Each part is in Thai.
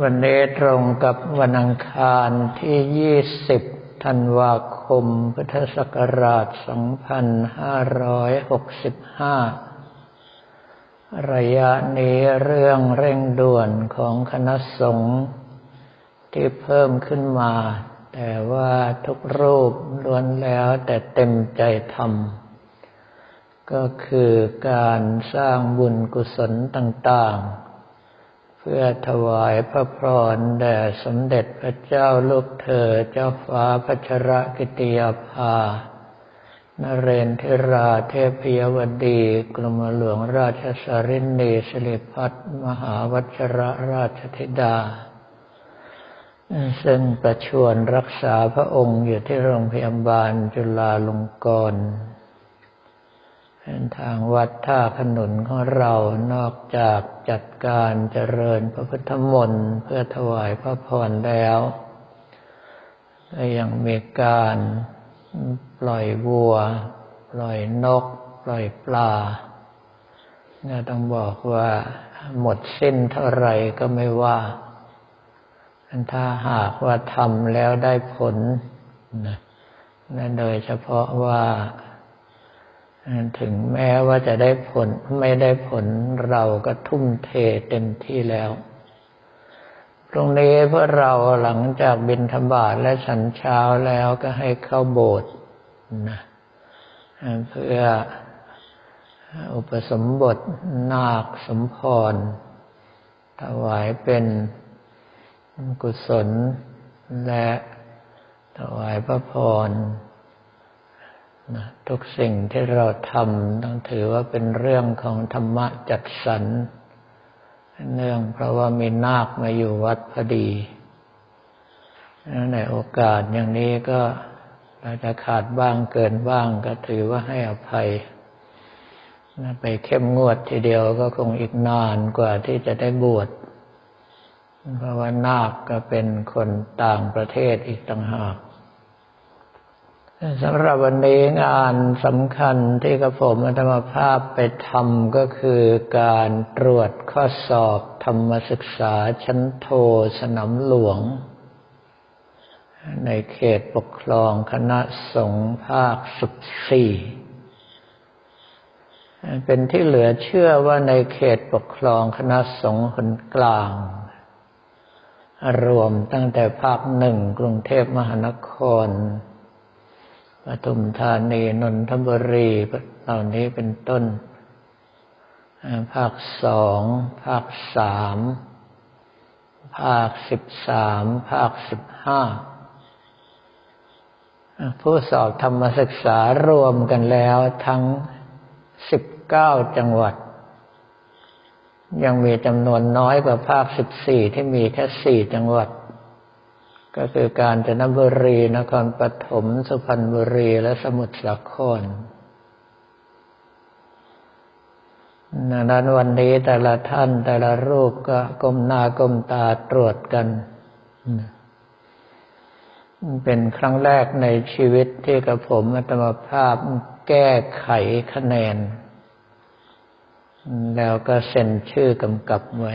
วันนี้ตรงกับวันอังคารที่ 20 ธันวาคม พุทธศักราช 2565 ระยะนี้เรื่องเร่งด่วนของคณะสงฆ์ที่เพิ่มขึ้นมา แต่ว่าทุกรูปล้วนแล้วแต่เต็มใจทำก็คือการสร้างบุญกุศลต่างๆ เพื่อถวายพระพรแด่สมเด็จพระเจ้าลูกเธอเจ้าฟ้าพัชรกิติยาภานเรนทราเทพยวดีกรมหลวงราชสรินีสิริพัฒมหาวัชรราชธิดา ซึ่งประชวนรักษาพระองค์อยู่ที่โรงพยาบาลจุฬาลงกรณ์ทางวัดท่าขนุนของเรานอกจาก จัดการเจริญพระพุทธมนต์เพื่อถวายพระพรแล้วก็ยังมีการปล่อยวัว ปล่อยนก ปล่อยปลาเนี่ยต้องบอกว่าหมดสิ้นเท่าไรก็ไม่ว่าถ้าหากว่าทำแล้วได้ผลนะโดยเฉพาะว่า ถึงแม้ว่าจะได้ผลไม่ได้ผลเราก็ทุ่มเทเต็มที่แล้ว ตรงนี้เพื่อเราหลังจากบินธบาตและฉันเช้าแล้วก็ให้เข้าโบสถ์นะเพื่ออุปสมบทนาคสมพรถวายเป็นกุศลและถวายพระพร ทุกสิ่งที่เราทำต้องถือว่าเป็นเรื่องของธรรมะจัดสรร เนื่องเพราะว่ามีนาคมาอยู่วัดพอดีในโอกาสอย่างนี้ก็เราจะขาดบ้างเกินบ้างก็ถือว่าให้อภัย ไปเข้มงวดทีเดียวก็คงอีกนานกว่าที่จะได้บวช เพราะว่านาคก็เป็นคนต่างประเทศอีกต่างหาก สำหรับวันนี้งานสำคัญที่กระผมธรรมภาพไปทำก็คือการตรวจข้อสอบธรรมศึกษาชั้นโทสนามหลวง ในเขตปกครองคณะสงฆ์ภาคสิบสี่เป็นที่เหลือเชื่อว่าในเขตปกครองคณะสงฆ์คนกลาง รวมตั้งแต่ภาคหนึ่งกรุงเทพมหานคร ปทุมธานีนนทบุรีเหล่านี้เป็นต้น ภาคสองภาคสามภาคสิบสามภาคสิบห้าผู้สอบธรรมศึกษารวมกันแล้วทั้งสิบเก้าจังหวัด ยังมีจำนวนน้อยกว่าภาคสิบสี่ที่มีแค่สี่จังหวัด ก็คือการจนบุรีนครปฐมสุพรรณบุรีและสมุทรสาครดังนั้นวันนี้แต่ละท่านแต่ละรูปก็ก้มหน้าก้มตาตรวจกัน เป็นครั้งแรกในชีวิตที่กับผมอัตมภาพแก้ไขคะแนน แล้วก็เซ็นชื่อกำกับไว้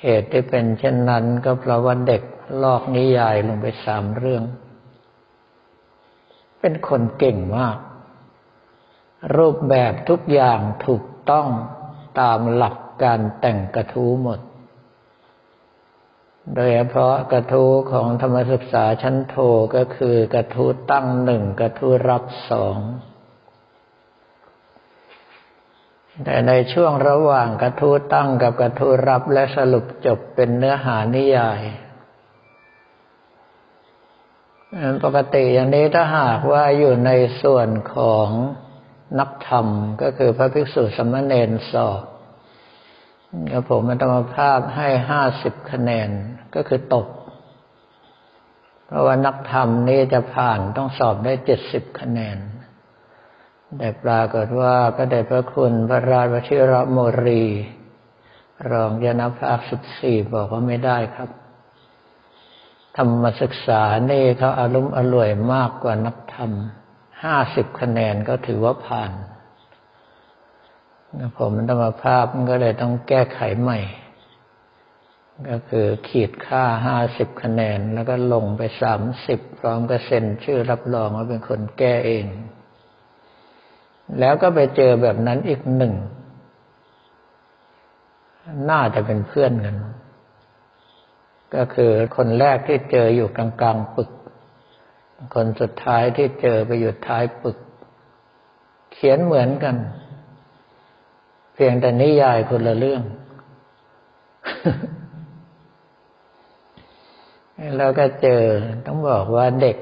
เหตุที่เป็นเช่นนั้นก็เพราะว่าเด็ก ลอกนิยายลงไปสามเรื่อง เป็นคนเก่งมาก รูปแบบทุกอย่างถูกต้องตามหลักการแต่งกระทู้หมด โดยเฉพาะกระทู้ของธรรมศึกษาชั้นโทก็คือกระทู้ตั้งหนึ่งกระทู้รับสองแต่ในช่วงระหว่างกระทู้ตั้งกับกระทู้รับและสรุปจบเป็นเนื้อหานิยาย ปกติอย่างนี้ถ้าหากว่าอยู่ในส่วนของนักธรรมก็คือพระภิกษุสมณเณรสอบก็ผมมันธรรมภาพให้ห้าสิบคะแนนก็คือตก เพราะว่านักธรรมนี้จะผ่านต้องสอบได้เจ็ดสิบคะแนน แต่ปรากฏว่าพระเดชพระคุณพระราชวชิรโมรี รองยานภาคสิบสี่บอกว่าไม่ได้ครับ ธรรมศึกษานี่เขาอารมณ์อร่วยมากกว่านักธรรมห้าสิบคะแนนก็ถือว่าผ่านผมธรรมภาพมันก็เลยต้องแก้ไขใหม่ ก็คือขีดค่าห้าสิบคะแนน แล้วก็ลงไปสามสิบพร้อมกับเซ็นชื่อรับรองว่าเป็นคนแก้เอง แล้วก็ไปเจอแบบนั้นอีกหนึ่ง น่าจะเป็นเพื่อนกัน ก็คือคนแรกที่เจออยู่กลางๆปึก คนสุดท้ายที่เจอไปอยู่ท้ายปึก เขียนเหมือนกัน เพียงแต่นิยายคนละเรื่อง แล้วก็เจอต้องบอกว่าเด็ก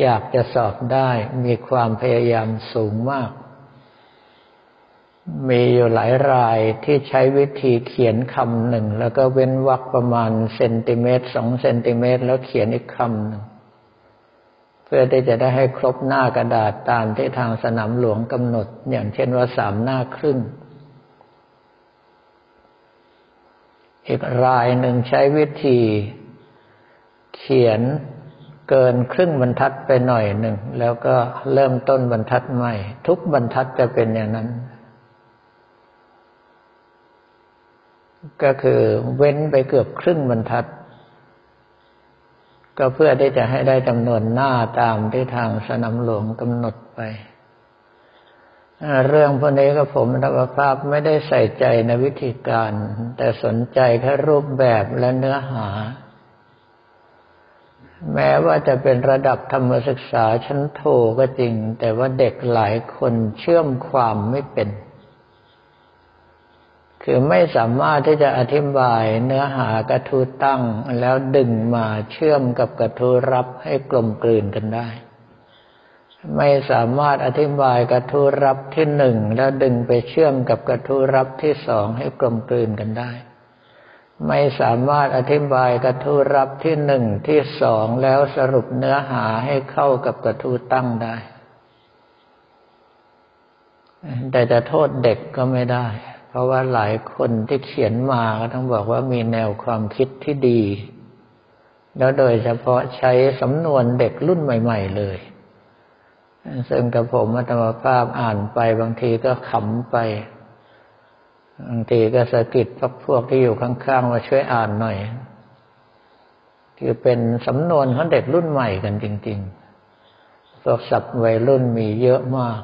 อยากจะสอบได้มีความพยายามสูงมาก มีอยู่หลายรายที่ใช้วิธีเขียนคำหนึ่ง แล้วก็เว้นวรรคประมาณเซนติเมตรสองเซนติเมตร แล้วเขียนอีกคำหนึ่ง เพื่อที่จะได้ให้ครบหน้ากระดาษตามที่ทางสนามหลวงกำหนด อย่างเช่นว่าสามหน้าครึ่ง อีกรายหนึ่งใช้วิธี เขียนเกินครึ่งบรรทัดไปหน่อยหนึ่ง แล้วก็เริ่มต้นบรรทัดใหม่ ทุกบรรทัดจะเป็นอย่างนั้น ก็คือเว้นไปเกือบครึ่งบรรทัด ก็เพื่อที่จะให้ได้จำนวนหน้าตามที่ทางสนามหลวงกำหนดไป เรื่องพวกนี้ก็ผมธรรมภาพไม่ได้ใส่ใจในวิธีการ แต่สนใจแค่รูปแบบและเนื้อหา แม้ว่าจะเป็นระดับธรรมศึกษาชั้นโทก็จริง แต่ว่าเด็กหลายคนเชื่อมความไม่เป็น คือไม่สามารถที่จะอธิบายเนื้อหากระทูตั้ง แล้วดึงมาเชื่อมกับกระทูรับให้กลมกลืนกันได้ ไม่สามารถอธิบายกระทู้รับที่หนึ่งแล้วดึงไปเชื่อมกับกระทู้รับที่สองให้กลมกลืนกันได้ ไม่สามารถอธิบายกระทู้รับที่หนึ่งที่สองแล้วสรุปเนื้อหาให้เข้ากับกระทู้ตั้งได้ แต่จะโทษเด็กก็ไม่ได้ เพราะว่าหลายคนที่เขียนมาก็ต้องบอกว่ามีแนวความคิดที่ดี แล้วโดยเฉพาะใช้สำนวนเด็กรุ่นใหม่ ๆ เลย ซึ่งกับผมอัตมาภาพอ่านไปบางทีก็ขำไป บางทีก็สะกิดพวกพวกที่อยู่ข้างๆมาช่วยอ่านหน่อย คือเป็นสำนวนของเด็กรุ่นใหม่กันจริง ๆพวกศัพท์วัยรุ่นมีเยอะมาก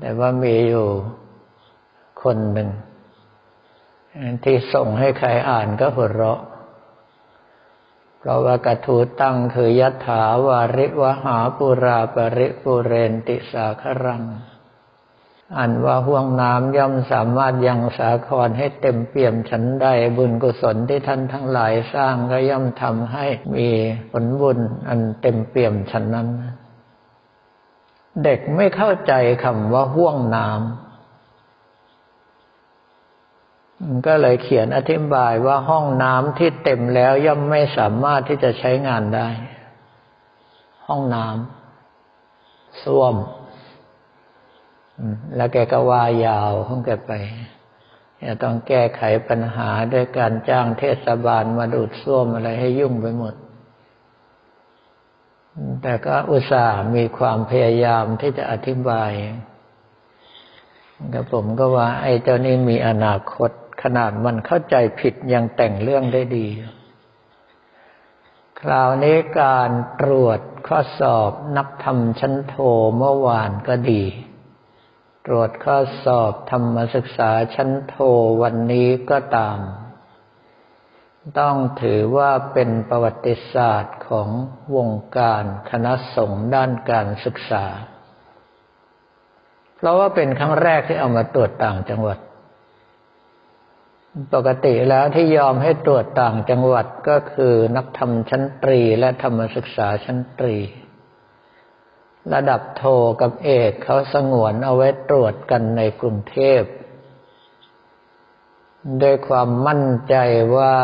แต่ว่ามีอยู่ คนหนึ่ง ที่ส่งให้ใครอ่านก็หัวเราะ เพราะว่ากระทูตั้งคือยัตถาวาริวหาปุราปริปุเรนติสาครังอันว่าห่วงน้ำย่อมสามารถยังสาครให้เต็มเปี่ยมฉันได้บุญกุศลที่ท่านทั้งหลายสร้างก็ย่อมทำให้มีผลบุญอันเต็มเปี่ยมฉันนั้น เด็กไม่เข้าใจคำว่าห่วงน้ำ ก็เลยเขียนอธิบายว่าห้องน้ำที่เต็มแล้วย่อมไม่สามารถที่จะใช้งานได้ ห้องน้ำส้วม แล้วแกก็ว่ายาวของแกไปจะต้องแก้ไขปัญหาด้วยการจ้างเทศบาลมาดูดส้วมอะไรให้ยุ่งไปหมด แต่ก็อุตส่าห์มีความพยายามที่จะอธิบายก็ผมก็ว่า ไอ้เจ้านี่มีอนาคต ขนาดมันเข้าใจผิดยังแต่งเรื่องได้ดี คราวนี้การตรวจข้อสอบนักธรรมชั้นโทเมื่อวานก็ดี ตรวจข้อสอบธรรมศึกษาชั้นโทวันนี้ก็ตาม ต้องถือว่าเป็นประวัติศาสตร์ของวงการคณะสงฆ์ด้านการศึกษา เพราะว่าเป็นครั้งแรกที่เอามาตรวจต่างจังหวัด ปกติแล้วที่ยอมให้ตรวจต่างจังหวัดก็คือนักธรรมชั้นตรีและธรรมศึกษาชั้นตรี ระดับโทกับเอกเขาสงวนเอาไว้ตรวจกันในกรุงเทพด้วยความมั่นใจว่า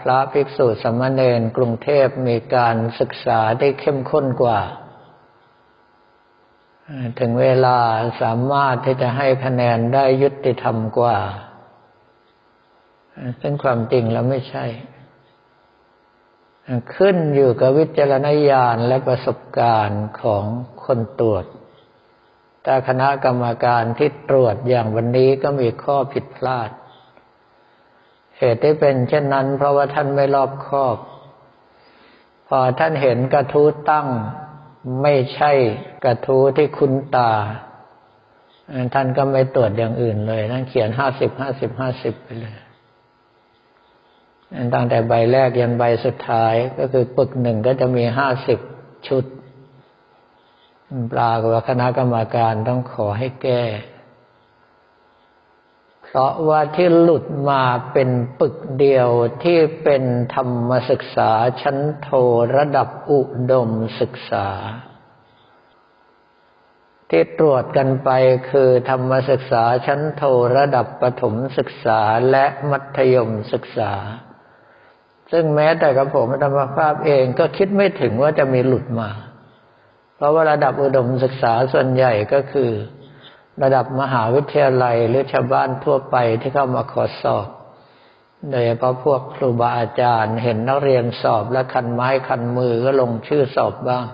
พระภิกษุสมณเณรกรุงเทพมีการศึกษาได้เข้มข้นกว่า ถึงเวลาสามารถที่จะให้คะแนนได้ยุติธรรมกว่า ซึ่งความจริงแล้วไม่ใช่ ขึ้นอยู่กับวิจารณญาณและประสบการณ์ของคนตรวจแต่คณะกรรมการที่ตรวจอย่างวันนี้ก็มีข้อผิดพลาด เหตุที่เป็นเช่นนั้น เพราะว่าท่านไม่รอบคอบ พอท่านเห็นกระทู้ตั้งไม่ใช่กระทู้ที่คุ้นตา ท่านก็ไม่ตรวจอย่างอื่นเลย ท่านเขียนห้าสิบห้าสิบห้าสิบไปเลย ตั้งแต่ใบแรกยันใบสุดท้ายก็คือปึกหนึ่งก็จะมีห้าสิบชุด ปลากว่าคณะกรรมการต้องขอให้แก้ เพราะว่าที่หลุดมาเป็นปึกเดียวที่เป็นธรรมศึกษาชั้นโทระดับอุดมศึกษา ที่ตรวจกันไปคือธรรมศึกษาชั้นโทระดับประถมศึกษาและมัธยมศึกษา ซึ่งแม้แต่กับผมธรรมภาพเองก็คิดไม่ถึงว่าจะมีหลุดมา เพราะว่าระดับอุดมศึกษาส่วนใหญ่ก็คือ ระดับมหาวิทยาลัยหรือชาวบ้านทั่วไปที่เข้ามาขอสอบ โดยเฉพาะพวกครูบาอาจารย์ เห็นนักเรียนสอบและคันไม้คันมือก็ลงชื่อสอบบ้าง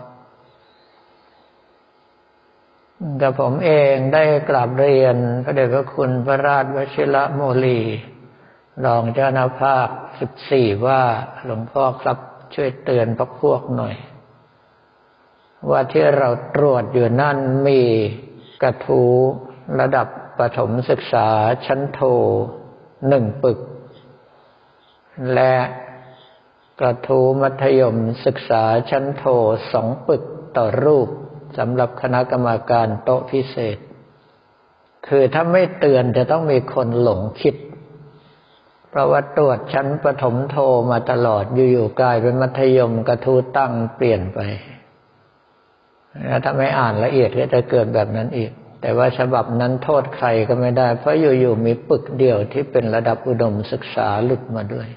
กับผมเองได้กราบเรียนพระเดชพระคุณพระราชวชิระโมลี รองเจ้าหน้าภาคสิบสี่ว่าหลวงพ่อครับช่วยเตือนพวกพวกหน่อย ว่าที่เราตรวจอยู่นั่นมีกระทูระดับประถมศึกษาชั้นโทหนึ่งปึก และกระทูมัธยมศึกษาชั้นโทสองปึกต่อรูปสำหรับคณะกรรมการโต๊ะพิเศษ คือถ้าไม่เตือนจะต้องมีคนหลงคิด เพราะว่าตรวจชั้นประถมโทมาตลอดอยู่ๆกลายเป็นมัธยมกระทูตั้งเปลี่ยนไปถ้าไม่อ่านละเอียดก็จะเกิดแบบนั้นอีก แต่ว่าฉบับนั้นโทษใครก็ไม่ได้ เพราะอยู่ๆมีปึกเดียวที่เป็นระดับอุดมศึกษาหลุดมาด้วย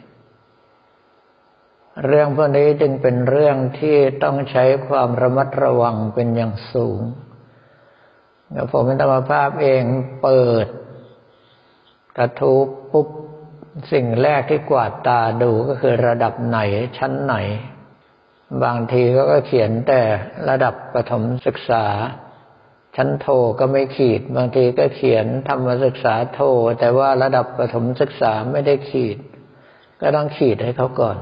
เรื่องพวกนี้จึงเป็นเรื่องที่ต้องใช้ความระมัดระวังเป็นอย่างสูงผมเป็นธรรมภาพเองเปิด กระทูปุ๊บ สิ่งแรกที่กวาดตาดูก็คือระดับไหนชั้นไหน บางทีเขาก็เขียนแต่ระดับประถมศึกษา ชั้นโทก็ไม่ขีด บางทีก็เขียนธรรมศึกษาโท แต่ว่าระดับประถมศึกษาไม่ได้ขีด ก็ต้องขีดให้เขาก่อน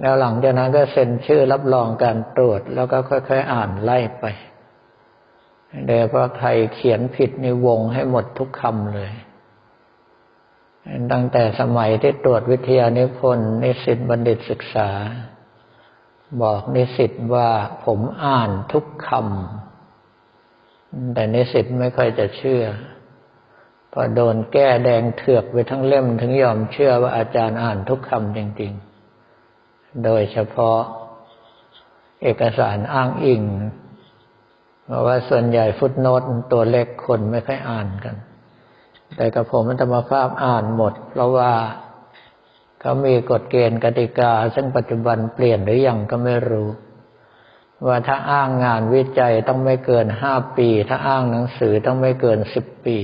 แล้วหลังจากนั้นก็เซ็นชื่อรับรองการตรวจ แล้วก็ค่อยๆอ่านไล่ไปเดี๋ยวพอใครเขียนผิดในวงให้หมดทุกคำเลย ตั้งแต่สมัยที่ตรวจวิทยานิพนธ์นิสิตบัณฑิตศึกษา บอกนิสิตว่าผมอ่านทุกคำแต่นิสิตไม่ค่อยจะเชื่อ พอโดนแก้แดงเถือกไปทั้งเล่มถึงยอมเชื่อว่าอาจารย์อ่านทุกคำจริง ๆ โดยเฉพาะเอกสารอ้างอิงเพราะว่าส่วนใหญ่ฟุตโนตตัวเล็กคนไม่ค่อยอ่านกัน แต่กับผมธรรมภาพอ่านหมด เพราะว่าเขามีกฎเกณฑ์กติกา ซึ่งปัจจุบันเปลี่ยนหรือยังก็ไม่รู้ ว่าถ้าอ้างงานวิจัยต้องไม่เกินห้าปี ถ้าอ้างหนังสือต้องไม่เกินสิบปี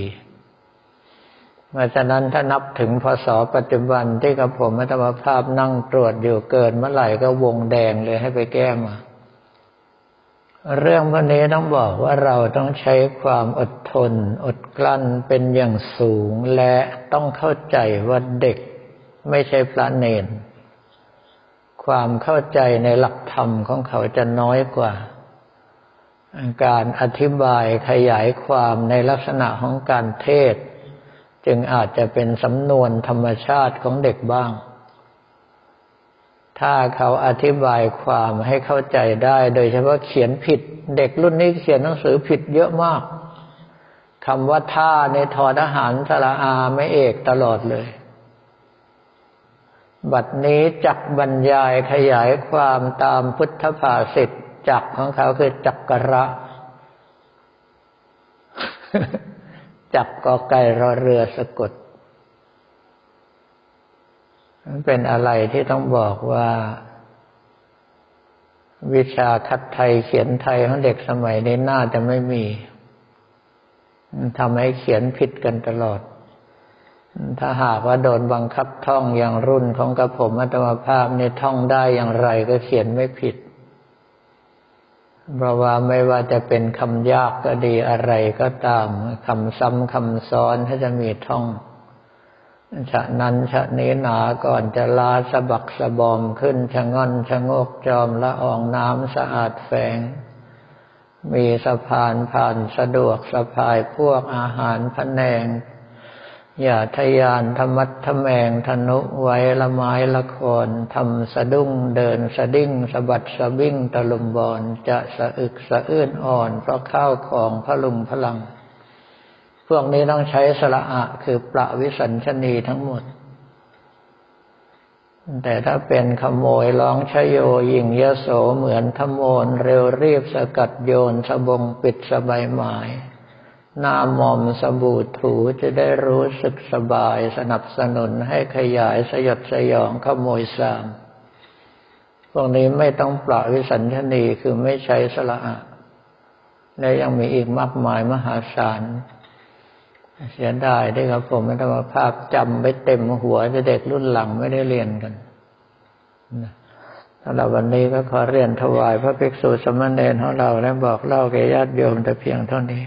เพราะฉะนั้นถ้านับถึงพศปัจจุบันที่กับผมธรรมภาพนั่งตรวจอยู่เกินเมื่อไหร่ก็วงแดงเลยให้ไปแก้มา เรื่องพวกนี้ต้องบอกว่าเราต้องใช้ความอดทน อดกลั้นเป็นอย่างสูงและต้องเข้าใจว่าเด็กไม่ใช่พระเนน ความเข้าใจในหลักธรรมของเขาจะน้อยกว่า การอธิบายขยายความในลักษณะของการเทศ จึงอาจจะเป็นสำนวนธรรมชาติของเด็กบ้าง ถ้าเขาอธิบายความให้เข้าใจได้ โดยเฉพาะเขียนผิด เด็กรุ่นนี้เขียนหนังสือผิดเยอะมากคำว่าท่าในทอทหารสระอาไม่เอกตลอดเลย บัดนี้จักบรรยายขยายความตามพุทธภาษิตจักของเขาคือจักกระจักกอไก่รอเรือสะกด มันเป็นอะไรที่ต้องบอกว่า วิชาคัดไทยเขียนไทยของเด็กสมัยนี้น่าจะไม่มีทำให้เขียนผิดกันตลอด ถ้าหากว่าโดนบังคับท่องอย่างรุ่นของกระผมอัตมภาพในท่องได้อย่างไรก็เขียนไม่ผิด เพราะว่าไม่ว่าจะเป็นคำยากก็ดีอะไรก็ตามคำซ้ำคำซ้อนถ้าจะมีท่อง ฉะนั้นฉะนี้หนาก่อนจะลาสะบักสะบอมขึ้นชะง่อนชะงกจอมละอองน้ำสะอาดแฝง มีสะพานผ่านสะดวกสะพายพวกอาหารพะแนง อย่าทยานธรรมัดทแมงธนุไว้ละไม้ละครทำสะดุ้งเดินสะดิ้งสะบัดสะบิ้งตะลุมบอนจะสะอึกสะอื้นอ่อนเพราะข้าวของพลุงพลัง พวกนี้ต้องใช้สระอะคือประวิสัญชนีทั้งหมด แต่ถ้าเป็นขโมยร้องชโยยิงยโสเหมือนขโมนเร็วรีบสกัดโยนสบงปิดสบายหมาย หน้ามอมสบู่ถูจะได้รู้สึกสบายสนับสนุนให้ขยายสยดสยองขโมยสามพวกนี้ไม่ต้องปราวิสัญชนีคือไม่ใช้สละอะและยังมีอีกมากมายมหาศาล เสียดายด้วยครับผมไม่ธรรมภาพจำไปเต็มหัวจะเด็กรุ่นหลังไม่ได้เรียนกันสำหรับวันนี้ก็ขอเรียนถวายพระภิกษุสมณเณรของเราและบอกเล่าแก่ญาติโยมแต่เพียงเท่านี้